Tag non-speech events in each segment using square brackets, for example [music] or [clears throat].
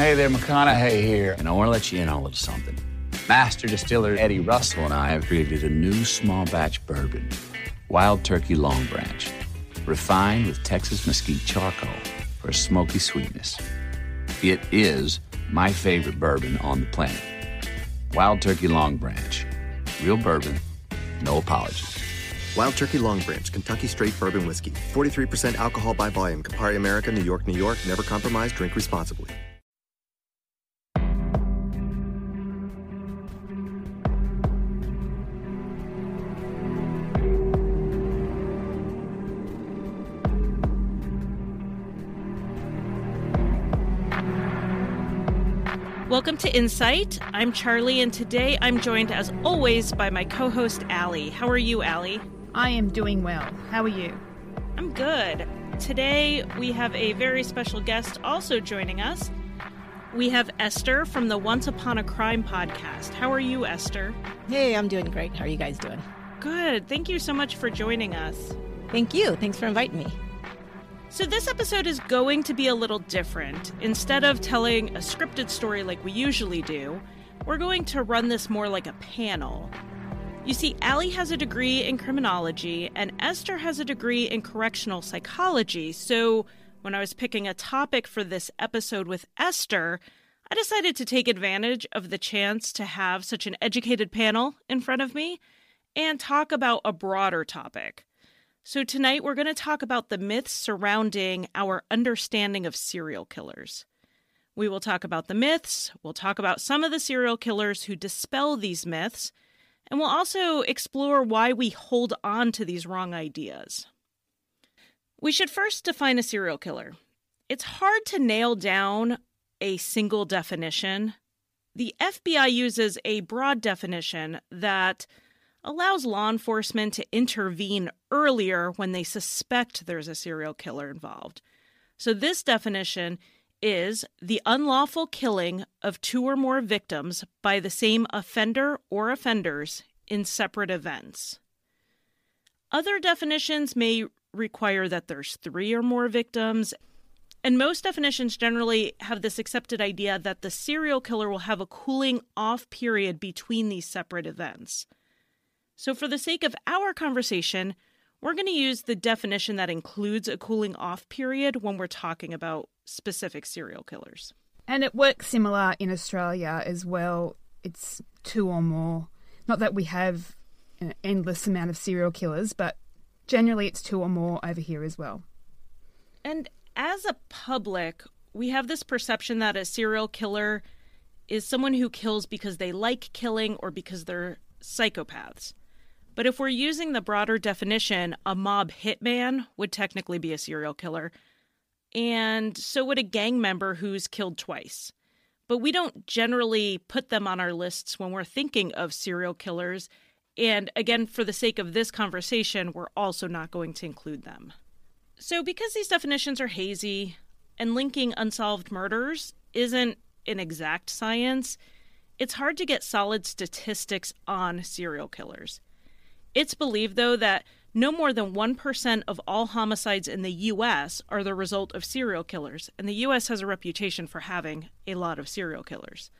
Hey there, McConaughey here. And I want to let you in on a little something. Master distiller Eddie Russell and I have created a new small batch bourbon, Wild Turkey Long Branch, refined with Texas mesquite charcoal for a smoky sweetness. It is my favorite bourbon on the planet. Wild Turkey Long Branch. Real bourbon, no apologies. Wild Turkey Long Branch, Kentucky Straight Bourbon Whiskey. 43% alcohol by volume. Campari America, New York, New York. Never compromise. Drink responsibly. Welcome to Insight. I'm Charlie, and today I'm joined, as always, by my co host, Allie. How are you, Allie? I am doing well. How are you? I'm good. Today we have a very special guest also joining us. We have Esther from the Once Upon a Crime podcast. How are you, Esther? Hey, I'm doing great. How are you guys doing? Good. Thank you so much for joining us. Thank you. Thanks for inviting me. So, this episode is going to be a little different. Instead of telling a scripted story like we usually do, we're going to run this more like a panel. You see, Allie has a degree in criminology, and Esther has a degree in correctional psychology. So, when I was picking a topic for this episode with Esther, I decided to take advantage of the chance to have such an educated panel in front of me and talk about a broader topic. So, tonight we're going to talk about the myths surrounding our understanding of serial killers. We will talk about the myths, we'll talk about some of the serial killers who dispel these myths, and we'll also explore why we hold on to these wrong ideas. We should first define a serial killer. It's hard to nail down a single definition. The FBI uses a broad definition that allows law enforcement to intervene earlier when they suspect there's a serial killer involved. So, this definition is the unlawful killing of two or more victims by the same offender or offenders in separate events. Other definitions may require that there's three or more victims, and most definitions generally have this accepted idea that the serial killer will have a cooling off period between these separate events. So, for the sake of our conversation, we're going to use the definition that includes a cooling off period when we're talking about specific serial killers. And it works similar in Australia as well. It's two or more. Not that we have an endless amount of serial killers, but generally it's two or more over here as well. And as a public, we have this perception that a serial killer is someone who kills because they like killing or because they're psychopaths. But if we're using the broader definition, a mob hitman would technically be a serial killer. And so would a gang member who's killed twice. But we don't generally put them on our lists when we're thinking of serial killers. And again, for the sake of this conversation, we're also not going to include them. So, because these definitions are hazy and linking unsolved murders isn't an exact science, it's hard to get solid statistics on serial killers. It's believed, though, that no more than 1% of all homicides in the U.S. are the result of serial killers, and the U.S. has a reputation for having a lot of serial killers.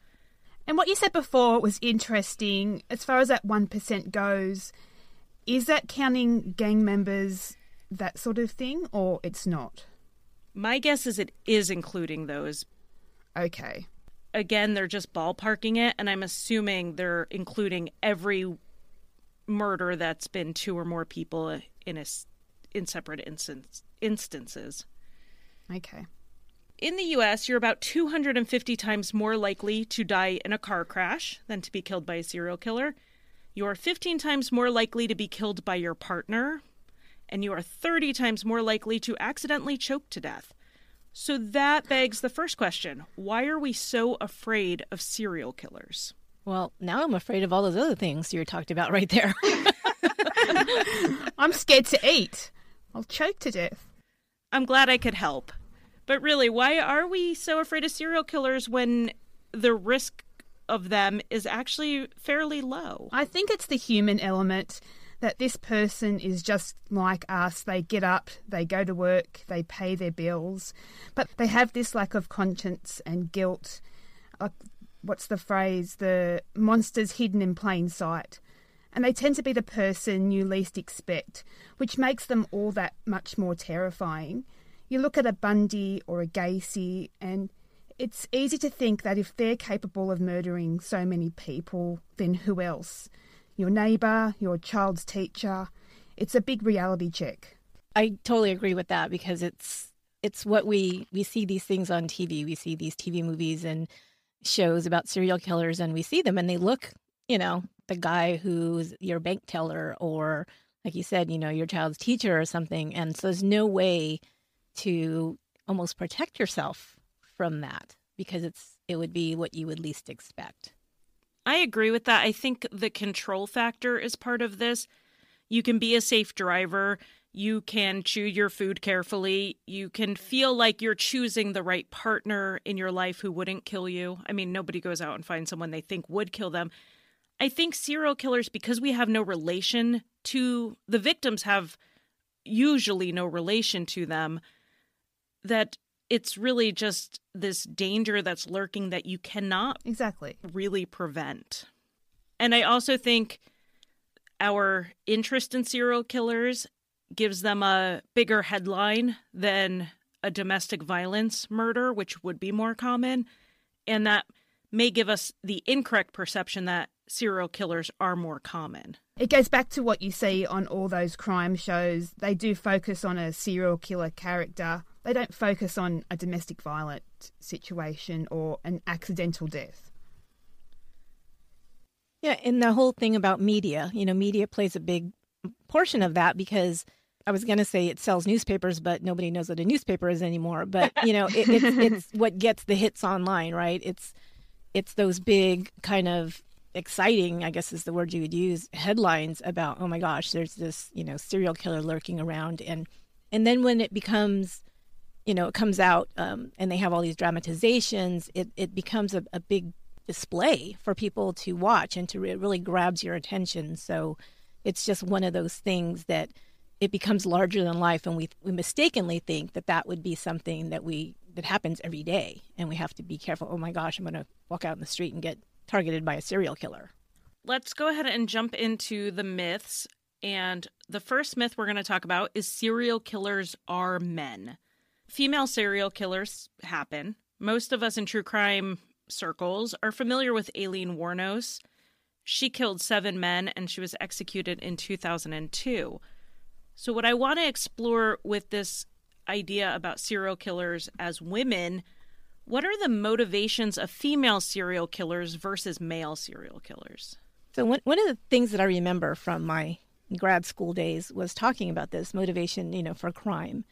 And what you said before was interesting. As far as that 1% goes, is that counting gang members, that sort of thing, or it's not? My guess is it is including those. Okay. Again, they're just ballparking it, and I'm assuming they're including every murder that's been two or more people in a in separate instance, instances. Okay. In the US, you're about 250 times more likely to die in a car crash than to be killed by a serial killer. You're 15 times more likely to be killed by your partner, and you are 30 times more likely to accidentally choke to death. So that begs the first question why are we so afraid of serial killers? Well, now I'm afraid of all those other things you talked about [laughs] right there. I'm scared to eat. I'll choke to death. I'm glad I could help. But really, why are we so afraid of serial killers when the risk of them is actually fairly low? I think it's the human element that this person is just like us. They get up, they go to work, they pay their bills, but they have this lack of conscience and guilt. Like, what's the phrase? The monsters hidden in plain sight. And they tend to be the person you least expect, which makes them all that much more terrifying. You look at a Bundy or a Gacy, and it's easy to think that if they're capable of murdering so many people, then who else? Your neighbour, your child's teacher. It's a big reality check. I totally agree with that because it's it's what we we see these things on TV. We see these TV movies and shows about serial killers and we see them and they look, you know, the guy who's your bank teller or like you said, you know, your child's teacher or something. And so there's no way to almost protect yourself from that because it's it would be what you would least expect. I agree with that. I think the control factor is part of this. You can be a safe driver. You can chew your food carefully. You can feel like you're choosing the right partner in your life who wouldn't kill you. I mean, nobody goes out and finds someone they think would kill them. I think serial killers, because we have no relation to the victims, have usually no relation to them, that it's really just this danger that's lurking that you cannot exactly really prevent. And I also think our interest in serial killers gives them a bigger headline than a domestic violence murder, which would be more common. And that may give us the incorrect perception that serial killers are more common. It goes back to what you see on all those crime shows. They do focus on a serial killer character they don't focus on a domestic violent situation or an accidental death. Yeah, and the whole thing about media, you know, media plays a big portion of that because I was going to say it sells newspapers, but nobody knows what a newspaper is anymore. But you know, it, it's it's [laughs] what gets the hits online, right? It's it's those big kind of exciting, I guess is the word you would use, headlines about, oh my gosh, there's this you know serial killer lurking around, and and then when it becomes you know, it comes out um, and they have all these dramatizations, it, it becomes a, a big display for people to watch and to it really grabs your attention. So it's just one of those things that it becomes larger than life, and we we mistakenly think that that would be something that we that happens every day, and we have to be careful. Oh my gosh, I'm going to walk out in the street and get targeted by a serial killer. Let's go ahead and jump into the myths. And the first myth we're going to talk about is serial killers are men female serial killers happen. Most of us in true crime circles are familiar with Aileen Wuornos. She killed seven men and she was executed in 2002. So, what I want to explore with this idea about serial killers as women, what are the motivations of female serial killers versus male serial killers? So, one, one of the things that I remember from my grad school days was talking about this motivation, you know, for crime.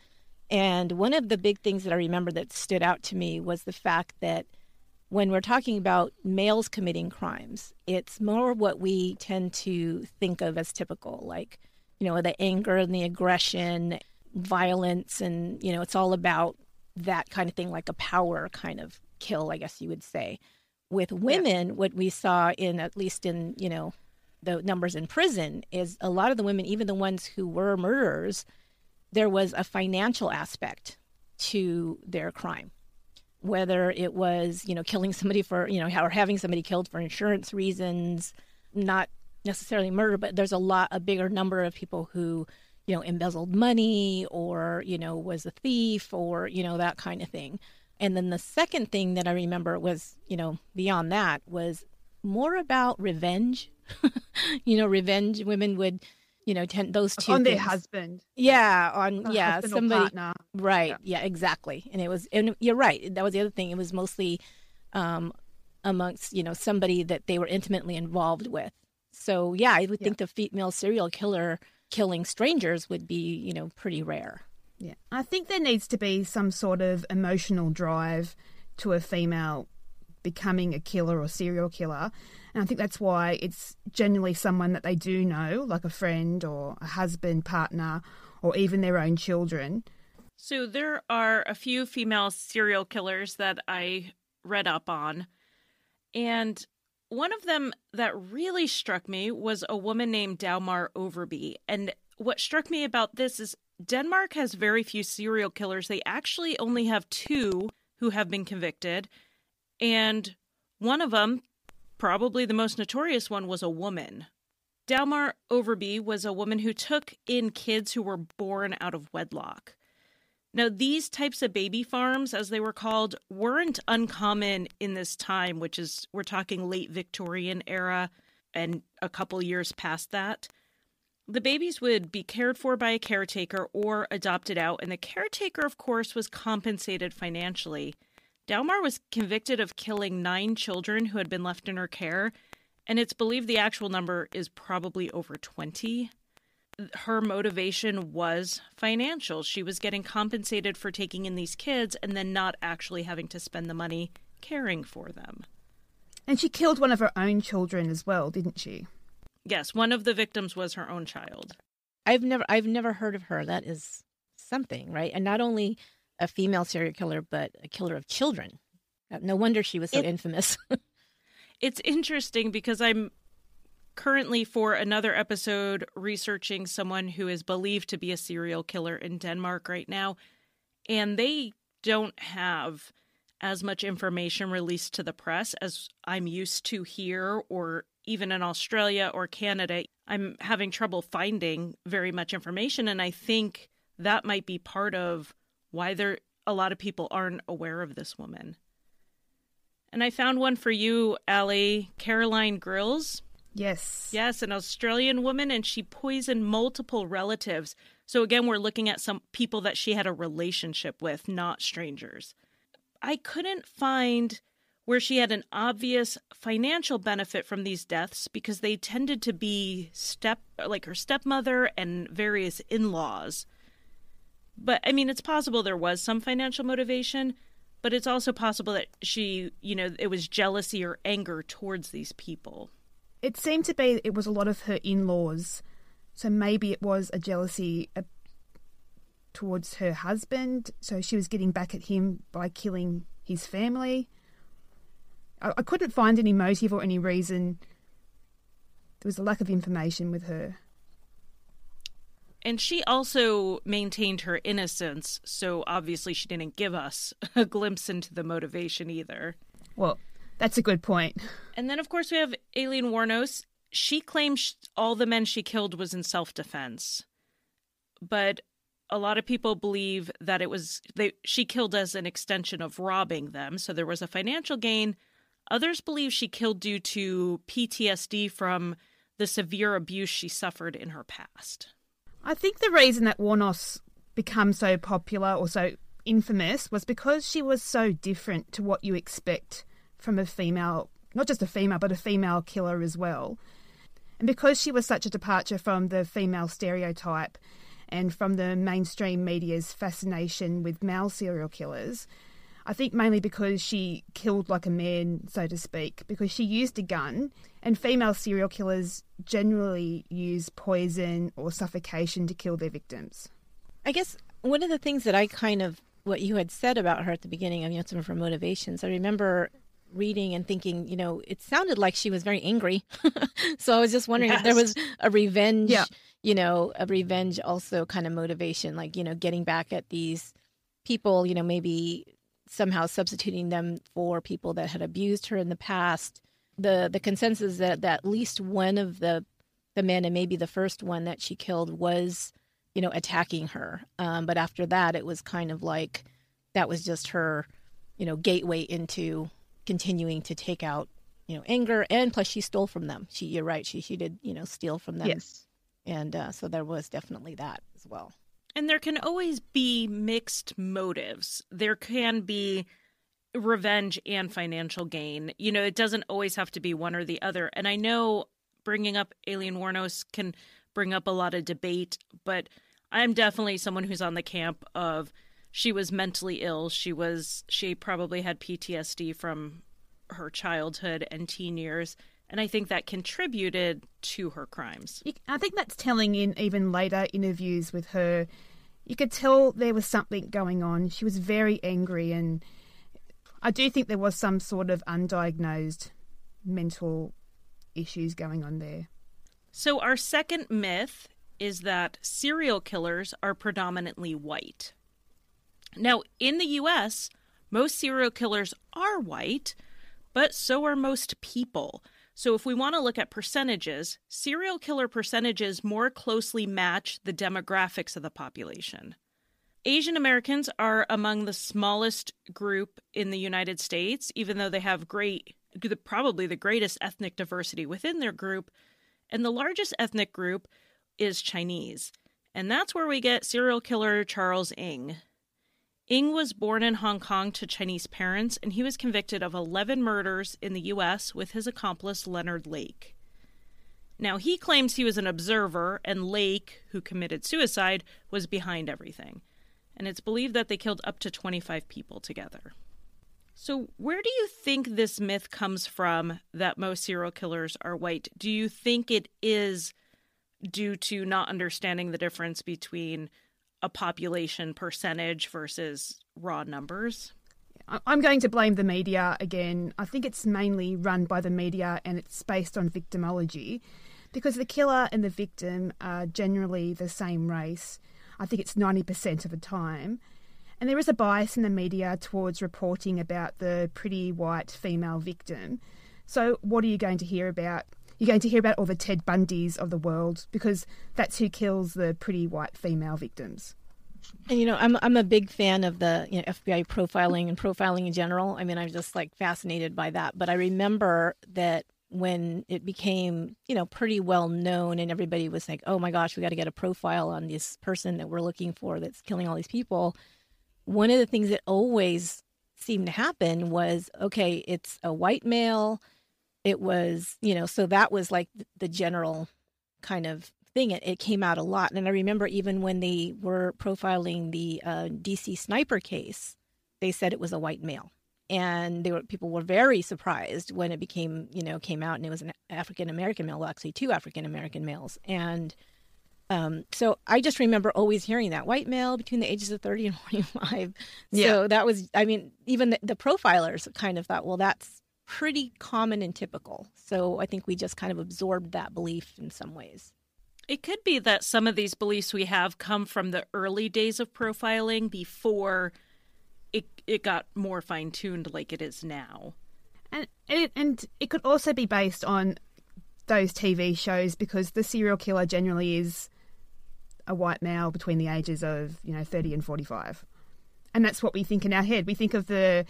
And one of the big things that I remember that stood out to me was the fact that when we're talking about males committing crimes, it's more what we tend to think of as typical, like, you know, the anger and the aggression, violence, and, you know, it's all about that kind of thing, like a power kind of kill, I guess you would say. With women, yeah. what we saw in, at least in, you know, the numbers in prison, is a lot of the women, even the ones who were murderers, there was a financial aspect to their crime whether it was you know killing somebody for you know or having somebody killed for insurance reasons not necessarily murder but there's a lot a bigger number of people who you know embezzled money or you know was a thief or you know that kind of thing and then the second thing that i remember was you know beyond that was more about revenge [laughs] you know revenge women would you know, ten, those two on things. their husband. Yeah, on yeah, somebody. Right. Yeah. yeah. exactly. And it was, and you're right. That was the other thing. It was mostly um, amongst you know somebody that they were intimately involved with. So yeah, I would yeah. think the female serial killer killing strangers would be you know pretty rare. Yeah, I think there needs to be some sort of emotional drive to a female becoming a killer or serial killer. And I think that's why it's generally someone that they do know, like a friend or a husband, partner, or even their own children. So there are a few female serial killers that I read up on. And one of them that really struck me was a woman named Dagmar Overbye. And what struck me about this is Denmark has very few serial killers. They actually only have two who have been convicted. And one of them, probably the most notorious one, was a woman. Dagmar Overbye was a woman who took in kids who were born out of wedlock. Now, these types of baby farms, as they were called, weren't uncommon in this time, which is, we're talking late Victorian era and a couple years past that. The babies would be cared for by a caretaker or adopted out, and the caretaker, of course, was compensated financially. Dagmar was convicted of killing nine children who had been left in her care, and it's believed the actual number is probably over 20 her motivation was financial. She was getting compensated for taking in these kids and then not actually having to spend the money caring for them. And she killed one of her own children as well, didn't she? Yes, one of the victims was her own child. I've never I've never heard of her. That is something, right? And not only a female serial killer, but a killer of children. No wonder she was so it, infamous. [laughs] it's interesting because I'm currently for another episode researching someone who is believed to be a serial killer in Denmark right now. And they don't have as much information released to the press as I'm used to here or even in Australia or Canada. I'm having trouble finding very much information. And I think that might be part of why there a lot of people aren't aware of this woman. And I found one for you, Allie. Caroline Grills. Yes. Yes, an Australian woman, and she poisoned multiple relatives. So again, we're looking at some people that she had a relationship with, not strangers. I couldn't find where she had an obvious financial benefit from these deaths because they tended to be step like her stepmother and various in-laws. But I mean, it's possible there was some financial motivation, but it's also possible that she, you know, it was jealousy or anger towards these people it seemed to be it was a lot of her in-laws so maybe it was a jealousy uh, towards her husband so she was getting back at him by killing his family. I, I couldn't find any motive or any reason. There was a lack of information with her. And she also maintained her innocence, so obviously she didn't give us [laughs] a glimpse into the motivation either. Well, that's a good point. And then, of course, we have Aileen Wuornos. She claims all the men she killed was in self defense, but a lot of people believe that it was they she killed as an extension of robbing them, so there was a financial gain. Others believe she killed due to PTSD from the severe abuse she suffered in her past. I think the reason that Wuornos became so popular or so infamous was because she was so different to what you expect from a female, not just a female, but a female killer as well. And because she was such a departure from the female stereotype and from the mainstream media's fascination with male serial killers, I think mainly because she killed like a man, so to speak, because she used a gun, and female serial killers generally use poison or suffocation to kill their victims. I guess one of the things that I kind of what you had said about her at the beginning of you know, some of motivations, I remember reading and thinking, you know, it sounded like she was very angry. [laughs] so I was just wondering yes. if there was a revenge, yeah. you know, a revenge also kind of motivation, like, you know, getting back at these people, you know, maybe somehow substituting them for people that had abused her in the past. The the consensus that, that at least one of the the men and maybe the first one that she killed was, you know, attacking her. Um, but after that it was kind of like that was just her, you know, gateway into continuing to take out you know anger and plus she stole from them. She you're right she she did you know steal from them. Yes. And uh, so there was definitely that as well. And there can always be mixed motives. There can be revenge and financial gain. You know it doesn't always have to be one or the other. And i know bringing up Aileen Wuornos can bring up a lot of debate but i'm definitely someone who's on the camp of she was mentally ill. She was she probably had PTSD from her childhood and teen years, and I think that contributed to her crimes. I think that's telling in even later interviews with her. You could tell there was something going on. She was very angry, and I do think there was some sort of undiagnosed mental issues going on there. So, our second myth is that serial killers are predominantly white. Now, in the US, most serial killers are white, but so are most people. So, if we want to look at percentages, serial killer percentages more closely match the demographics of the population. Asian Americans are among the smallest group in the United States, even though they have great, probably the greatest ethnic diversity within their group. And the largest ethnic group is Chinese. And that's where we get serial killer Charles Ng. Ng was born in Hong Kong to Chinese parents, and he was convicted of 11 murders in the U.S. with his accomplice Leonard Lake. Now, he claims he was an observer, and Lake, who committed suicide, was behind everything. And it's believed that they killed up to 25 people together. So, where do you think this myth comes from that most serial killers are white? Do you think it is due to not understanding the difference between a population percentage versus raw numbers? I'm going to blame the media again. I think it's mainly run by the media and it's based on victimology because the killer and the victim are generally the same race. I think it's 90% of the time. And there is a bias in the media towards reporting about the pretty white female victim. So, what are you going to hear about? You're going to hear about all the Ted Bundys of the world because that's who kills the pretty white female victims. And you know, I'm I'm a big fan of the you know, FBI profiling and profiling in general. I mean, I'm just like fascinated by that. But I remember that when it became you know pretty well known, and everybody was like, "Oh my gosh, we got to get a profile on this person that we're looking for that's killing all these people." One of the things that always seemed to happen was, okay, it's a white male it was you know so that was like the general kind of thing it, it came out a lot and i remember even when they were profiling the uh, dc sniper case they said it was a white male and they were people were very surprised when it became you know came out and it was an african american male well actually two african american males and um, so I just remember always hearing that white male between the ages of 30 and [laughs] 45. Yeah. So that was, I mean, even the, the profilers kind of thought, well, that's pretty common and typical. So I think we just kind of absorbed that belief in some ways. It could be that some of these beliefs we have come from the early days of profiling before it it got more fine tuned like it is now. And it, and it could also be based on those TV shows because the serial killer generally is a white male between the ages of, you know, 30 and 45. And that's what we think in our head. We think of the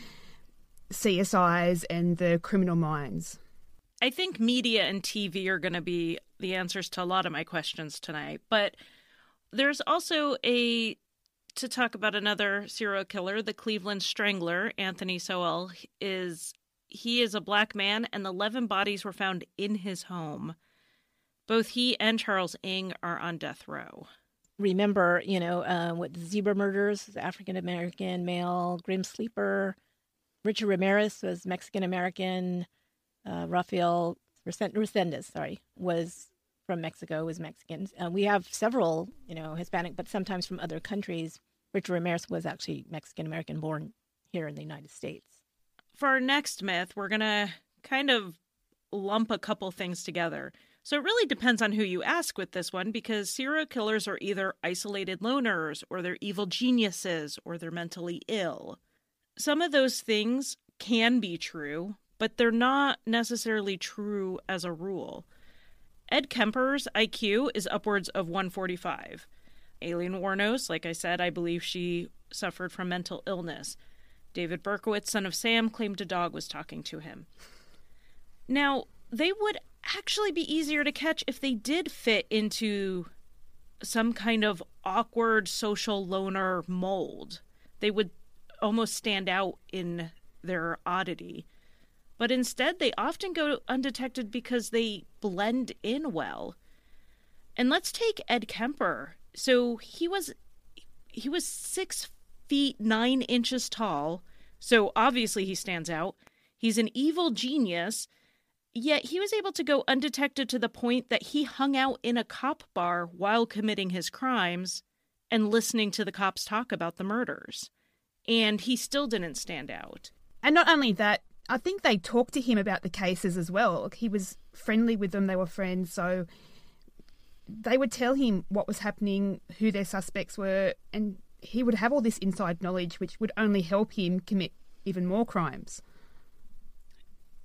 CSIs and the criminal minds? I think media and TV are going to be the answers to a lot of my questions tonight. But there's also a to talk about another serial killer, the Cleveland Strangler, Anthony Sowell is he is a black man and 11 bodies were found in his home. Both he and Charles Ng are on death row. Remember, you know, uh, what the zebra murders, African American male, Grim Sleeper, Richard Ramirez was Mexican American. Uh, Rafael Resendez, sorry, was from Mexico, was Mexican. Uh, we have several, you know, Hispanic, but sometimes from other countries. Richard Ramirez was actually Mexican American, born here in the United States. For our next myth, we're going to kind of lump a couple things together. So it really depends on who you ask with this one because serial killers are either isolated loners or they're evil geniuses or they're mentally ill some of those things can be true, but they're not necessarily true as a rule. Ed Kemper's IQ is upwards of 145. Aileen Wuornos, like I said, I believe she suffered from mental illness. David Berkowitz, son of Sam, claimed a dog was talking to him. Now, they would actually be easier to catch if they did fit into some kind of awkward social loner mold. They would almost stand out in their oddity. But instead, they often go undetected because they blend in well. And let's take Ed Kemper. So he was he was six feet nine inches tall. So obviously he stands out. He's an evil genius. Yet he was able to go undetected to the point that he hung out in a cop bar while committing his crimes and listening to the cops talk about the murders and he still didn't stand out. And not only that, I think they talked to him about the cases as well. He was friendly with them, they were friends, so they would tell him what was happening, who their suspects were, and he would have all this inside knowledge which would only help him commit even more crimes.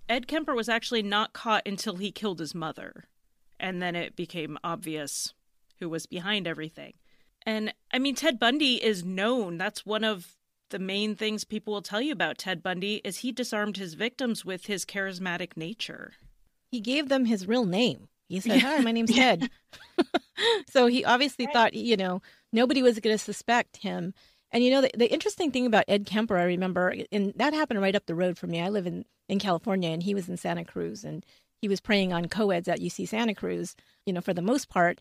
Ed Kemper was actually not caught until he killed his mother. And then it became obvious who was behind everything. And I mean, Ted Bundy is known. That's one of the main things people will tell you about Ted Bundy is he disarmed his victims with his charismatic nature. He gave them his real name. He said, "Hi, my [laughs] name's Ted." [laughs] so he obviously right. thought, you know, nobody was going to suspect him. And you know, the, the, interesting thing about Ed Kemper, I remember, and that happened right up the road from me. I live in in California, and he was in Santa Cruz, and he was preying on co-eds at UC Santa Cruz. You know, for the most part,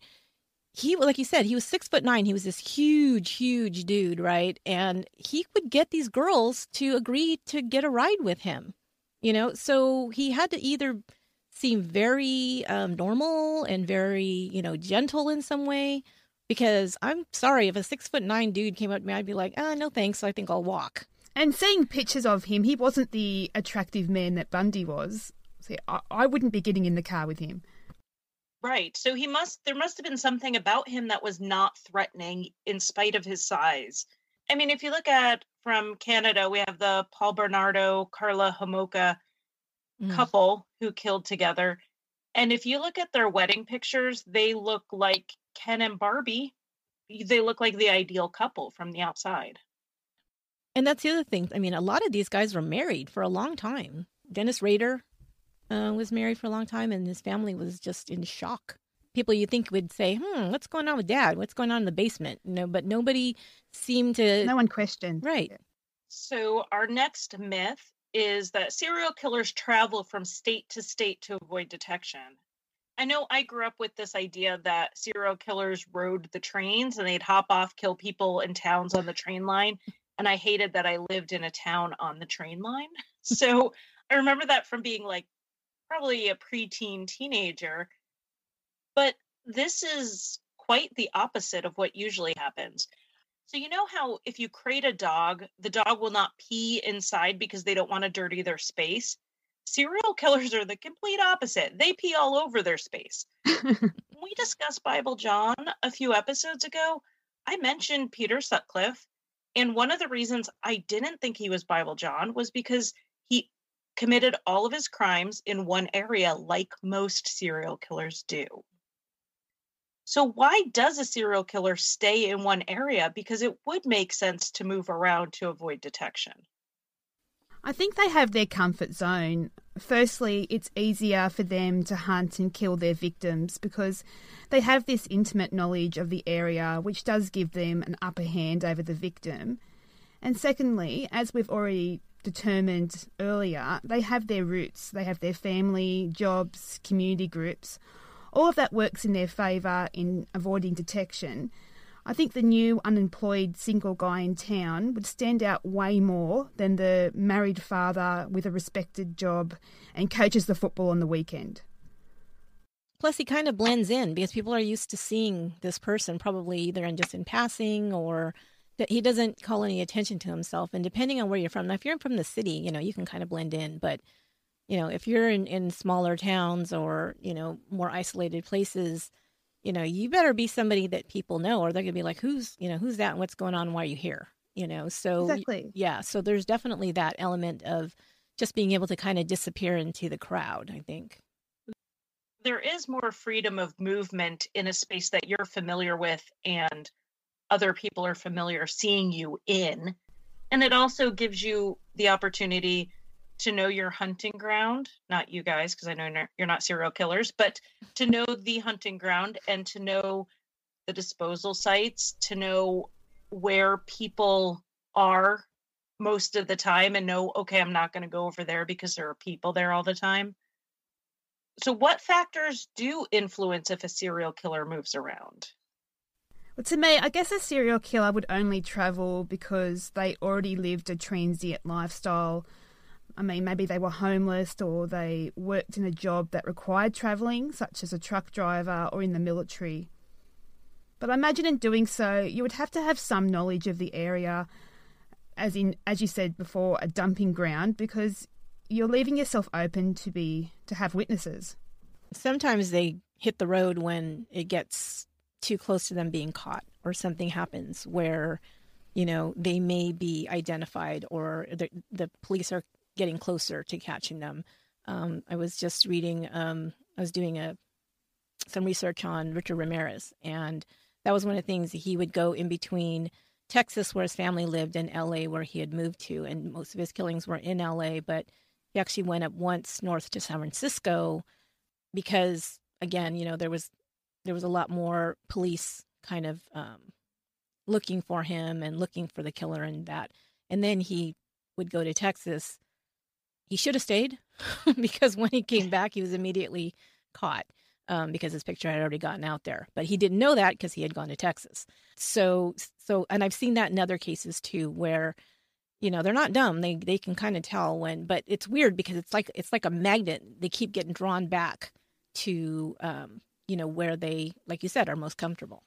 he like you said, he was six foot nine. He was this huge, huge dude, right? And he would get these girls to agree to get a ride with him. You know, so he had to either seem very um, normal and very, you know, gentle in some way. Because I'm sorry, if a six foot nine dude came up to me, I'd be like, ah, no thanks. I think I'll walk. And seeing pictures of him, he wasn't the attractive man that Bundy was. See, I, I wouldn't be getting in the car with him. Right. So he must there must have been something about him that was not threatening in spite of his size. I mean, if you look at from Canada, we have the Paul Bernardo, Karla Homolka mm. couple who killed together. And if you look at their wedding pictures, they look like Ken and Barbie. They look like the ideal couple from the outside. And that's the other thing. I mean, a lot of these guys were married for a long time. Dennis Rader uh, was married for a long time, and his family was just in shock. People you think would say, "Hmm, what's going on with Dad? What's going on in the basement?" You know, but nobody seemed to. No one questioned. Right. So our next myth is that serial killers travel from state to state to avoid detection. I know I grew up with this idea that serial killers rode the trains and they'd hop off, kill people in towns on the train line. And I hated that I lived in a town on the train line. [laughs] So I remember that from being like probably a preteen teenager. But this is quite the opposite of what usually happens. So, you know how if you crate a dog, the dog will not pee inside because they don't want to dirty their space? Serial [laughs] killers are the complete opposite. They pee all over their space. [laughs] we discussed Bible John a few episodes ago. I mentioned Peter Sutcliffe. And one of the reasons I didn't think he was Bible John was because he committed all of his crimes in one area, like most serial killers do. So, why does a serial killer stay in one area? Because it would make sense to move around to avoid detection. I think they have their comfort zone. Firstly, it's easier for them to hunt and kill their victims because they have this intimate knowledge of the area, which does give them an upper hand over the victim. And secondly, as we've already determined earlier, they have their roots, they have their family, jobs, community groups all of that works in their favour in avoiding detection. I think the new unemployed single guy in town would stand out way more than the married father with a respected job and coaches the football on the weekend. Plus, he kind of blends in because people are used to seeing this person probably either in just in passing or he doesn't call any attention to himself. And depending on where you're from, now if you're from the city, you know, you can kind of blend in. But you know, if you're in, in smaller towns or, you know, more isolated places, you know, you better be somebody that people know or they're going to be like, who's, you know, who's that and what's going on? Why are you here? You know, so exactly. yeah. So there's definitely that element of just being able to kind of disappear into the crowd, I think. There is more freedom of movement in a space that you're familiar with and other people are familiar seeing you in. And it also gives you the opportunity to know your hunting ground, not you guys, because I know you're not serial killers, but to know the hunting ground and to know the disposal sites, to know where people are most of the time and know, okay, I'm not going to go over there because there are people there all the time. So, what factors do influence if a serial killer moves around? Well, to me, I guess a serial killer would only travel because they already lived a transient lifestyle I mean, maybe they were homeless or they worked in a job that required travelling, such as a truck driver or in the military. But I imagine in doing so, you would have to have some knowledge of the area, as in, as you said before, a dumping ground, because you're leaving yourself open to be to have witnesses. Sometimes they hit the road when it gets too close to them being caught or something happens where you know they may be identified or the, the police are getting closer to catching them. Um, i was just reading um, i was doing a some research on richard ramirez and that was one of the things he would go in between texas where his family lived and la where he had moved to and most of his killings were in la but he actually went up once north to san francisco because again you know there was there was a lot more police kind of um, looking for him and looking for the killer and that. And then he would go to Texas. He should have stayed [laughs] because when he came back, he was immediately caught um, because his picture had already gotten out there. But he didn't know that because he had gone to Texas. So, so, and I've seen that in other cases too, where you know they're not dumb they they can kind of tell when but it's weird because it's like it's like a magnet they keep getting drawn back to um you know where they like you said are most comfortable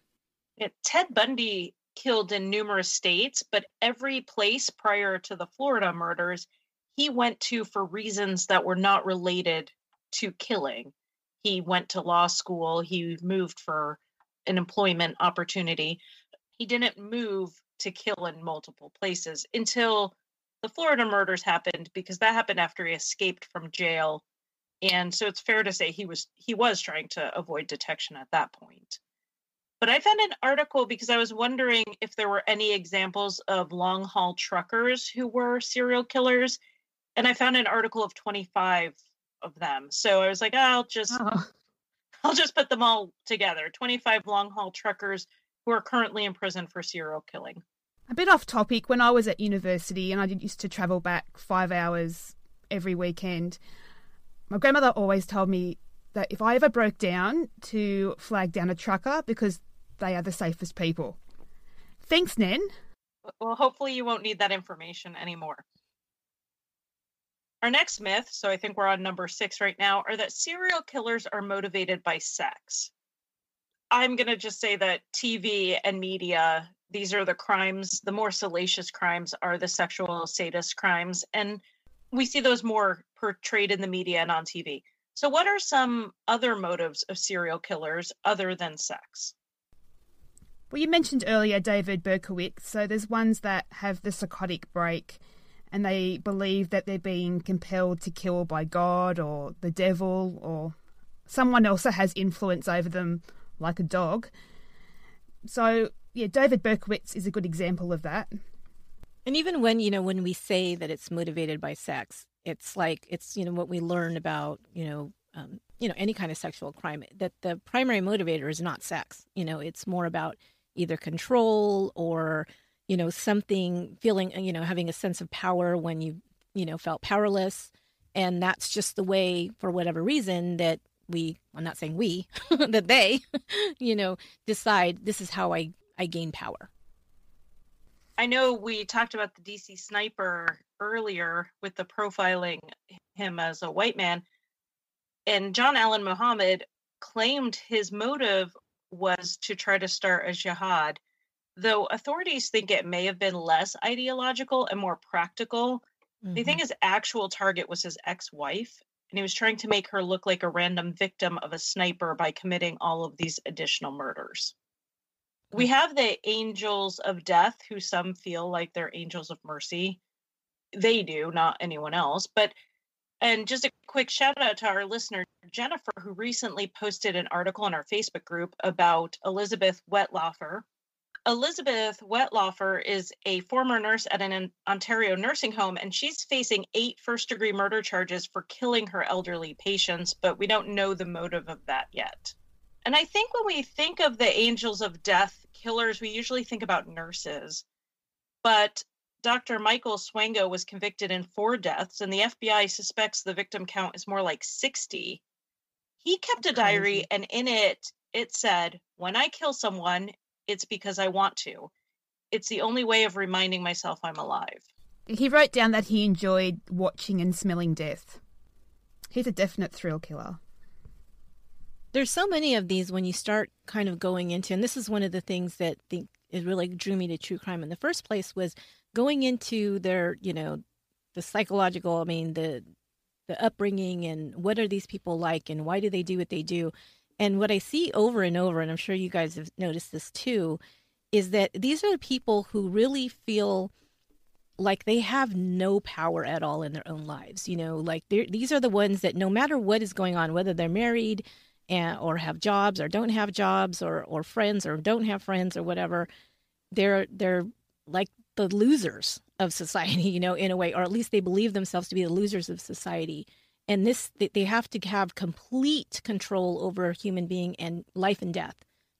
yeah, ted bundy killed in numerous states, but every place prior to the Florida murders, he went to for reasons that were not related to killing. He went to law school, he moved for an employment opportunity. He didn't move to kill in multiple places until the Florida murders happened because that happened after he escaped from jail. And so it's fair to say he was he was trying to avoid detection at that point. But I found an article because I was wondering if there were any examples of long haul truckers who were serial killers. And I found an article of 25 of them. So I was like, oh, I'll just oh. [laughs] I'll just put them all together. 25 long haul truckers who are currently in prison for serial killing. A bit off topic, when I was at university and I used to travel back five hours every weekend, my grandmother always told me that if I ever broke down to flag down a trucker because they are the safest people. Thanks, Nen. Well, hopefully you won't need that information anymore. Our next myth, so I think we're on number six right now, are that serial killers are motivated by sex. I'm going to just say that TV and media, these are the crimes, the more salacious crimes are the sexual sadist crimes. And we see those more portrayed in the media and on TV. So, what are some other motives of serial killers other than sex? Well, you mentioned earlier David Berkowitz. So there's ones that have the psychotic break and they believe that they're being compelled to kill by God or the devil or someone else that has influence over them, like a dog. So, yeah, David Berkowitz is a good example of that. And even when, you know, when we say that it's motivated by sex, it's like, it's, you know, what we learn about, you know, um, you know, any kind of sexual crime, that the primary motivator is not sex. You know, it's more about either control or you know something feeling you know having a sense of power when you you know felt powerless and that's just the way for whatever reason that we i'm not saying we [laughs] that they [laughs] you know decide this is how i i gain power i know we talked about the dc sniper earlier with the profiling him as a white man and john allen muhammad claimed his motive was to try to start a jihad, though authorities think it may have been less ideological and more practical. Mm-hmm. They think his actual target was his ex wife, and he was trying to make her look like a random victim of a sniper by committing all of these additional murders. We have the angels of death, who some feel like they're angels of mercy. They do, not anyone else. But and just a quick shout out to our listener, Jennifer, who recently posted an article in our Facebook group about Elizabeth Wettlaufer. Elizabeth Wettlaufer is a former nurse at an Ontario nursing home, and she's facing eight first degree murder charges for killing her elderly patients, but we don't know the motive of that yet. And I think when we think of the angels of death killers, we usually think about nurses. But Dr. Michael Swango was convicted in four deaths, and the FBI suspects the victim count is more like 60. He kept a diary, and in it, it said, When I kill someone, it's because I want to. It's the only way of reminding myself I'm alive. He wrote down that he enjoyed watching and smelling death. He's a definite thrill killer. There's so many of these when you start kind of going into, and this is one of the things that think it really drew me to true crime in the first place was going into their, you know, the psychological, I mean, the the upbringing and what are these people like and why do they do what they do. And what I see over and over, and I'm sure you guys have noticed this too, is that these are the people who really feel like they have no power at all in their own lives. You know, like these are the ones that no matter what is going on, whether they're married and, or have jobs or don't have jobs or, or friends or don't have friends or whatever, they're they're like the losers of society, [laughs] you know, in a way, or at least they believe themselves to be the losers of society. And this, they have to have complete control over a human being and life and death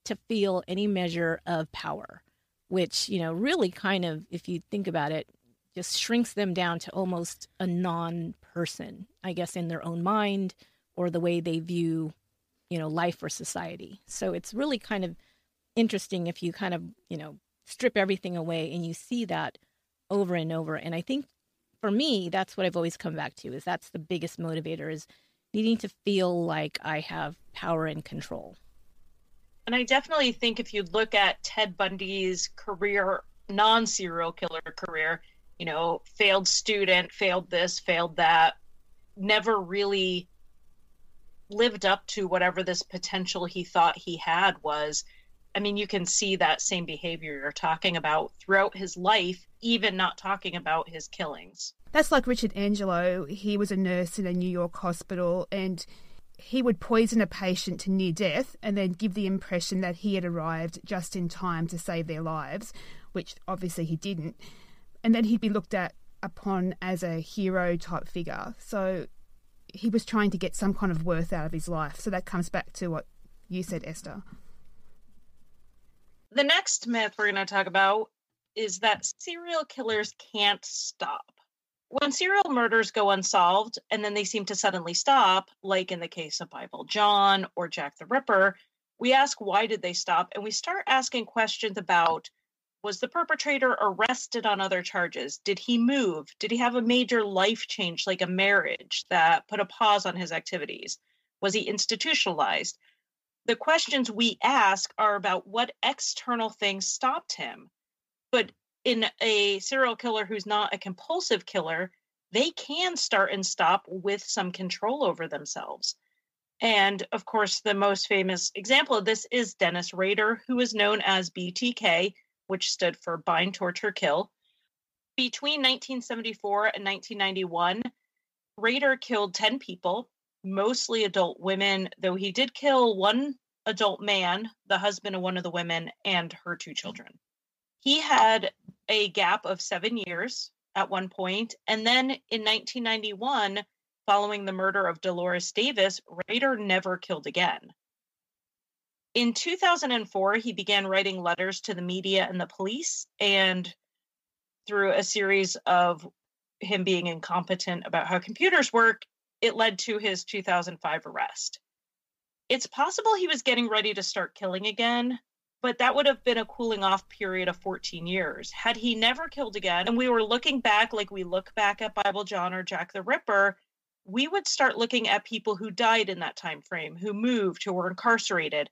to feel any measure of power, which, you know, really kind of, if you think about it, just shrinks them down to almost a non person, I guess, in their own mind or the way they view, you know, life or society. So it's really kind of interesting if you kind of, you know, strip everything away and you see that over and over. And I think for me, that's what I've always come back to is that's the biggest motivator is needing to feel like I have power and control. And I definitely think if you look at Ted Bundy's career, non serial killer career, you know, failed student, failed this, failed that, never really lived up to whatever this potential he thought he had was. I mean, you can see that same behavior you're talking about throughout his life, even not talking about his killings. That's like Richard Angelo. He was a nurse in a New York hospital and he would poison a patient to near death and then give the impression that he had arrived just in time to save their lives, which obviously he didn't and then he'd be looked at upon as a hero type figure. So he was trying to get some kind of worth out of his life. So that comes back to what you said, Esther. The next myth we're going to talk about is that serial killers can't stop. When serial murders go unsolved and then they seem to suddenly stop, like in the case of Bible John or Jack the Ripper, we ask why did they stop and we start asking questions about was the perpetrator arrested on other charges? Did he move? Did he have a major life change, like a marriage, that put a pause on his activities? Was he institutionalized? The questions we ask are about what external things stopped him. But in a serial killer who's not a compulsive killer, they can start and stop with some control over themselves. And of course, the most famous example of this is Dennis Rader, who is known as BTK, which stood for Bind, Torture, Kill. Between 1974 and 1991, Rader killed 10 people, mostly adult women, though he did kill one adult man, the husband of one of the women, and her two children. He had a gap of seven years at one point, and then in 1991, following the murder of Dolores Davis, Rader never killed again. In 2004, he began writing letters to the media and the police, and through a series of him being incompetent about how computers work, it led to his 2005 arrest. It's possible he was getting ready to start killing again, but that would have been a cooling off period of 14 years. Had he never killed again, and we were looking back like we look back at Bible John or Jack the Ripper, we would start looking at people who died in that time frame, who moved, who were incarcerated,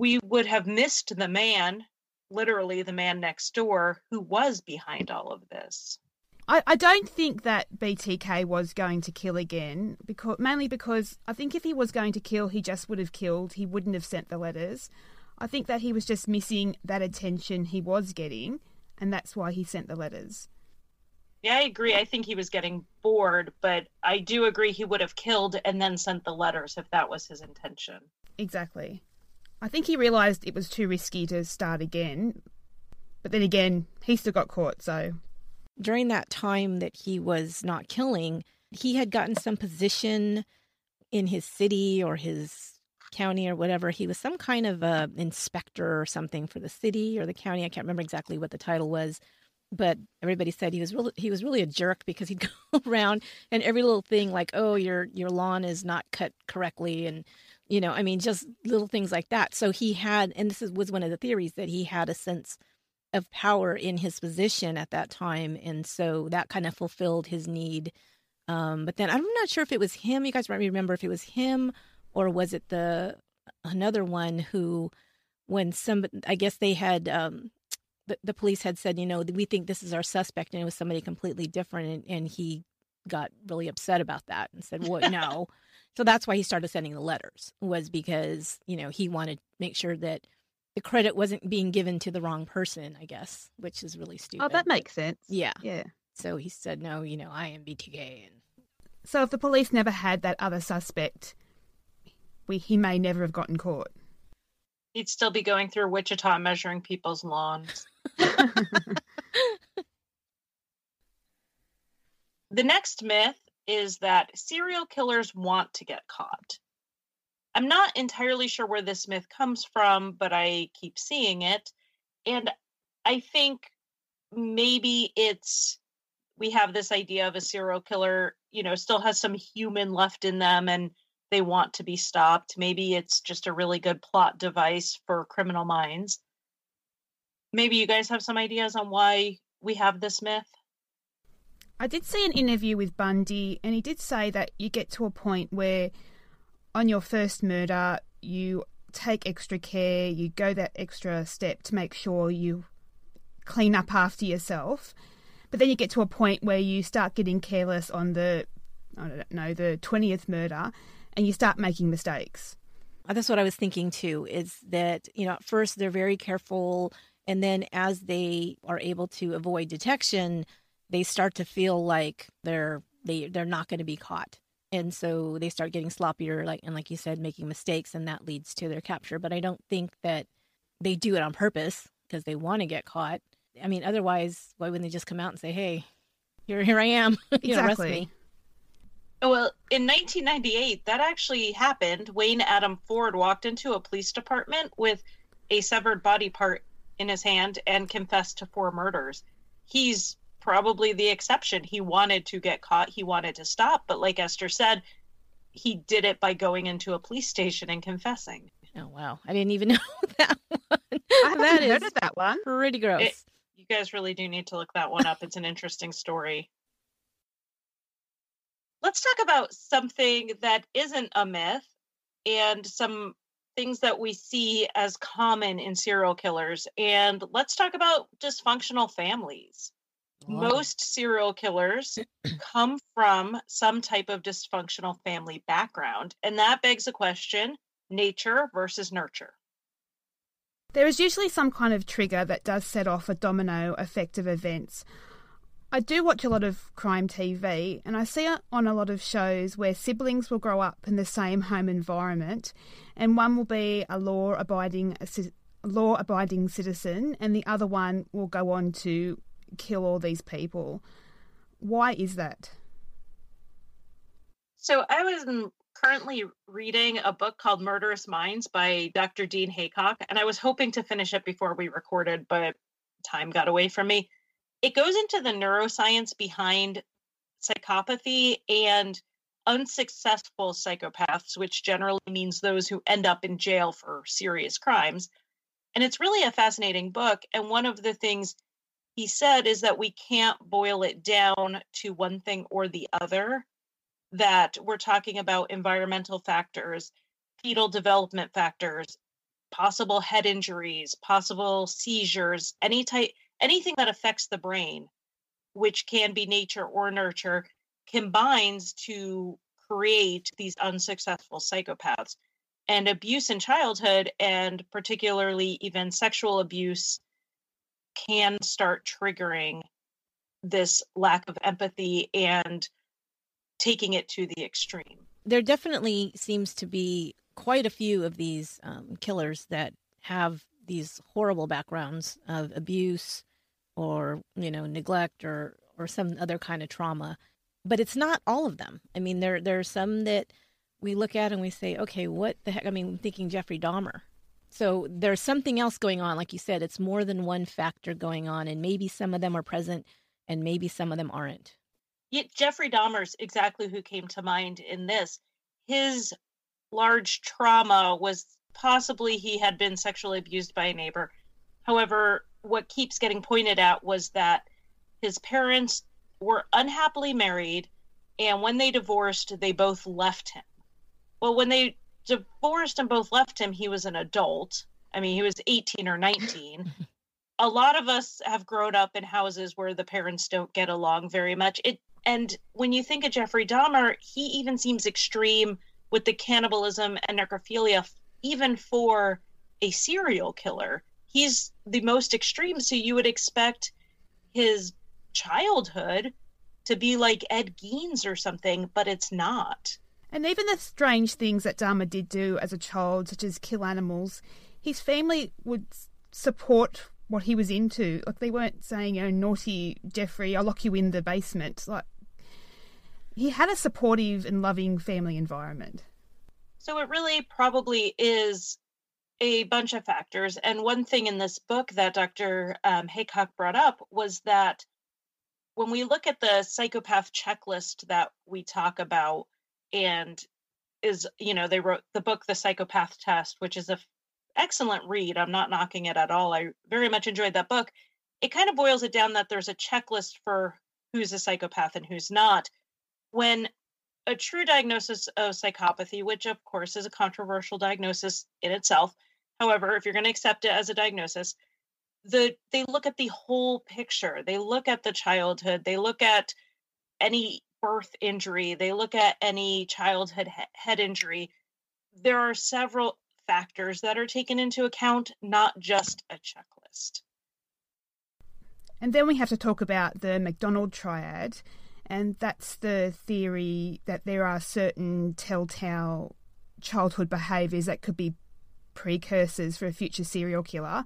we would have missed the man, literally the man next door, who was behind all of this. I, I don't think that BTK was going to kill again, because mainly because I think if he was going to kill, he just would have killed. He wouldn't have sent the letters. I think that he was just missing that attention he was getting, and that's why he sent the letters. Yeah, I agree. I think he was getting bored, but I do agree he would have killed and then sent the letters if that was his intention. Exactly. I think he realised it was too risky to start again. But then again, he still got caught, so. During that time that he was not killing, he had gotten some position in his city or his county or whatever. He was some kind of a inspector or something for the city or the county. I can't remember exactly what the title was, but everybody said he was really he was really a jerk because he'd [laughs] go around and every little thing like, "Oh, your your lawn is not cut correctly," and you know i mean just little things like that. So he had and this is, was one of the theories that he had a sense of power in his position at that time and so that kind of fulfilled his need. Um, but then i'm not sure if it was him you guys might remember if it was him or was it the another one who when some i guess they had um, the, the police had said you know we think this is our suspect and it was somebody completely different and, and he got really upset about that and said, "Well, [laughs] no." So that's why he started sending the letters was because you know he wanted to make sure that the credit wasn't being given to the wrong person. I guess, which is really stupid. Oh, that makes sense. Yeah, Yeah. So he said, "No, you know, I am BTK," and So if the police never had that other suspect, we he may never have gotten caught. He'd still be going through Wichita measuring people's lawns. [laughs] The next myth is that serial killers want to get caught. I'm not entirely sure where this myth comes from, but I keep seeing it. And I think maybe it's we have this idea of a serial killer, you know, still has some human left in them and they want to be stopped. Maybe it's just a really good plot device for criminal minds. Maybe you guys have some ideas on why we have this myth. I did see an interview with Bundy, and he did say that you get to a point where, on your first murder, you take extra care, you go that extra step to make sure you clean up after yourself. But then you get to a point where you start getting careless on the, I don't know, the 20th murder, and you start making mistakes. Uh, That's what I was thinking too. Is that you know at first they're very careful, and then as they are able to avoid detection, they start to feel like they're they they're not going to be caught, and so they start getting sloppier, like and like you said, making mistakes, and that leads to their capture. But I don't think that they do it on purpose because they want to get caught. I mean, otherwise, why wouldn't they just come out and say, "Hey, here here I am, [laughs] you know, arrest Exactly. me." Well, in 1998, that actually happened. Wayne Adam Ford walked into a police department with a severed body part in his hand and confessed to four murders. He's probably the exception. He wanted to get caught, he wanted to stop, but like Esther said, he did it by going into a police station and confessing. Oh wow, I didn't even [laughs] know that one. I haven't that heard is of that one. pretty gross. It- You guys really do need to look that one up. It's an interesting story. Let's talk about something that isn't a myth and some things that we see as common in serial killers. And let's talk about dysfunctional families. Most serial killers [clears throat] come from some type of dysfunctional family background. And that begs the question nature versus nurture. There is usually some kind of trigger that does set off a domino effect of events. I do watch a lot of crime TV, and I see it on a lot of shows where siblings will grow up in the same home environment, and one will be a law-abiding law-abiding citizen, and the other one will go on to kill all these people. Why is that? So I was currently reading a book called Murderous Minds by Dr. Dean Haycock, and I was hoping to finish it before we recorded, but time got away from me. It goes into the neuroscience behind psychopathy and unsuccessful psychopaths, which generally means those who end up in jail for serious crimes. And it's really a fascinating book. And one of the things he said is that we can't boil it down to one thing or the other that we're talking about environmental factors, fetal development factors, possible head injuries, possible seizures, any type anything that affects the brain, which can be nature or nurture, combines to create these unsuccessful psychopaths. And abuse in childhood, and particularly even sexual abuse, can start triggering this lack of empathy and taking it to the extreme. there definitely seems to be quite a few of these um, killers that have these horrible backgrounds of abuse or you know neglect or or some other kind of trauma but it's not all of them. I mean there there are some that we look at and we say okay what the heck? I mean thinking jeffrey dahmer so there's something else going on like you said it's more than one factor going on and maybe some of them are present and maybe some of them aren't Yet Jeffrey Dahmer's exactly who came to mind in this. His large trauma was possibly he had been sexually abused by a neighbor. However, what keeps getting pointed at was that his parents were unhappily married, and when they divorced, they both left him. Well, when they divorced and both left him, he was an adult. I mean, he was 18 or 19. [laughs] a lot of us have grown up in houses where the parents don't get along very much. It And when you think of Jeffrey Dahmer, he even seems extreme with the cannibalism and necrophilia, even for a serial killer. He's the most extreme, so you would expect his childhood to be like Ed Gein's or something, but it's not. And even the strange things that Dahmer did do as a child, such as kill animals, his family would support what he was into. Like they weren't saying, "Oh, naughty Jeffrey, I'll lock you in the basement." Like he had a supportive and loving family environment. So it really probably is a bunch of factors. And one thing in this book that Dr. Um, Haycock brought up was that when we look at the psychopath checklist that we talk about, and is you know they wrote the book the psychopath test which is a f- excellent read i'm not knocking it at all i very much enjoyed that book. It kind of boils it down that there's a checklist for who's a psychopath and who's not. When a true diagnosis of psychopathy which of course is a controversial diagnosis in itself however if you're going to accept it as a diagnosis the they look at the whole picture they look at the childhood they look at any birth injury, they look at any childhood he- head injury, there are several factors that are taken into account, not just a checklist. And then we have to talk about the McDonald triad, and that's the theory that there are certain telltale childhood behaviours that could be precursors for a future serial killer,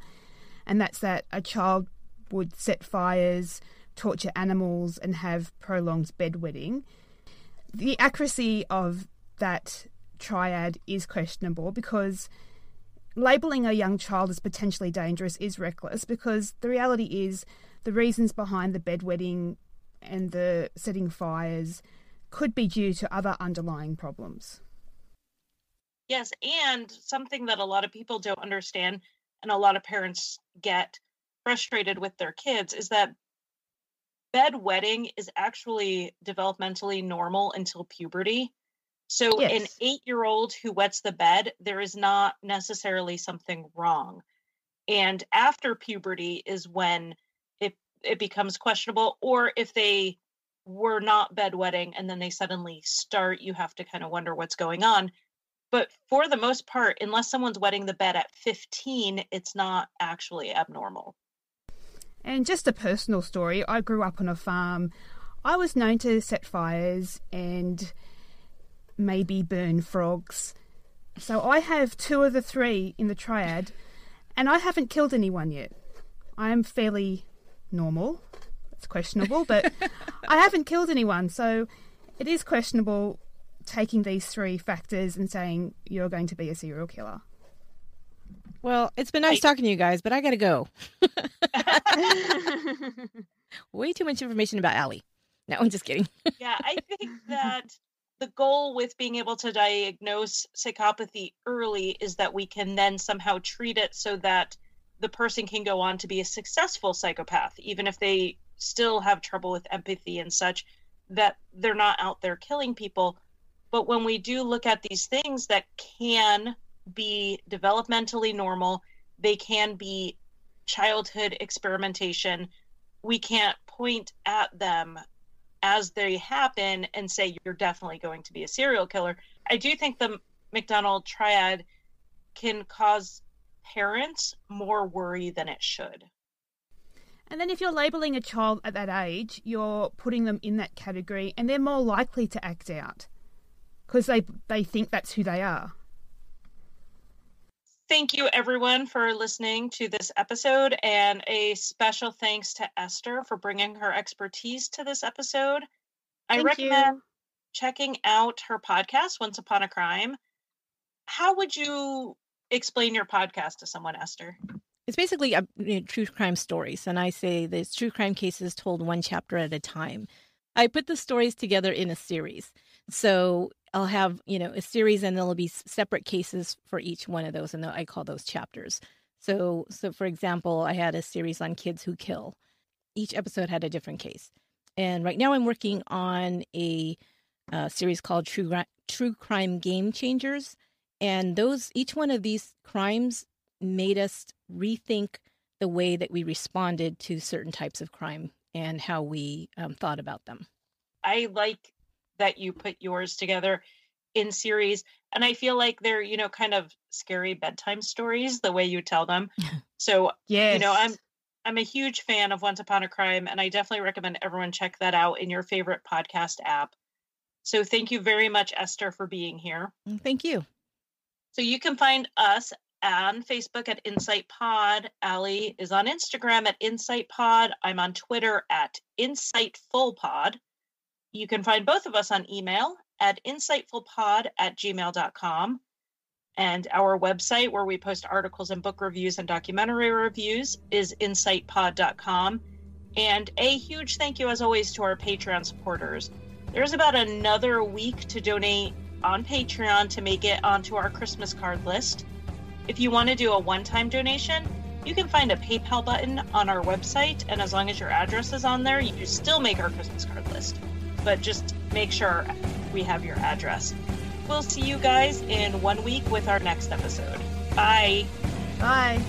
and that's that a child would set fires, torture animals, and have prolonged bedwetting. The accuracy of that triad is questionable because labeling a young child as potentially dangerous is reckless because the reality is the reasons behind the bedwetting and the setting fires could be due to other underlying problems. Yes, and something that a lot of people don't understand and a lot of parents get frustrated with their kids is that bedwetting is actually developmentally normal until puberty. So, Yes. an eight year old who wets the bed, there is not necessarily something wrong. And after puberty is when it, it becomes questionable, or if they were not bedwetting and then they suddenly start, you have to kind of wonder what's going on. But for the most part, unless someone's wetting the bed at 15, it's not actually abnormal. And just a personal story I grew up on a farm. I was known to set fires and maybe burn frogs. So I have two of the three in the triad, and I haven't killed anyone yet. I am fairly normal. It's questionable, but [laughs] I haven't killed anyone. So it is questionable taking these three factors and saying you're going to be a serial killer. Well, it's been nice talking to you guys, but I got to go. [laughs] Way too much information about Allie. No, I'm just kidding. yeah, I think [laughs] that the goal with being able to diagnose psychopathy early is that we can then somehow treat it so that the person can go on to be a successful psychopath, even if they still have trouble with empathy and such, that they're not out there killing people. But when we do look at these things that can be developmentally normal, they can be childhood experimentation. We can't point at them as they happen and say you're definitely going to be a serial killer. I do think the McDonald triad can cause parents more worry than it should. And then if you're labeling a child at that age, you're putting them in that category and they're more likely to act out because they they think that's who they are. Thank you, everyone, for listening to this episode, and a special thanks to Esther for bringing her expertise to this episode. I Thank recommend you. checking out her podcast, Once Upon a Crime. How would you explain your podcast to someone, Esther? It's basically a, you know, true crime stories, and I say there's true crime cases told one chapter at a time. I put the stories together in a series, so I'll have you know a series, and there'll be separate cases for each one of those, and I call those chapters. So, so for example, I had a series on kids who kill. Each episode had a different case, and right now I'm working on a, uh series called True True Crime Game Changers, and those each one of these crimes made us rethink the way that we responded to certain types of crime and how we um, thought about them. I like that you put yours together in series and i feel like they're you know kind of scary bedtime stories the way you tell them [laughs] so yeah you know i'm i'm a huge fan of once upon a crime and i definitely recommend everyone check that out in your favorite podcast app so thank you very much esther for being here mm, thank you so you can find us on Facebook at Insight Pod. Allie is on Instagram at Insight Pod. I'm on Twitter at Insightful Pod. You can find both of us on email at insightfulpod at gmail.com. And our website, where we post articles and book reviews and documentary reviews, is insightpod.com. And a huge thank you, as always, to our Patreon supporters. There's about another week to donate on Patreon to make it onto our Christmas card list. If you want to do a one time donation, you can find a PayPal button on our website, and as long as your address is on there, you still make our Christmas card list but just make sure we have your address. We'll see you guys in one week with our next episode. Bye. Bye.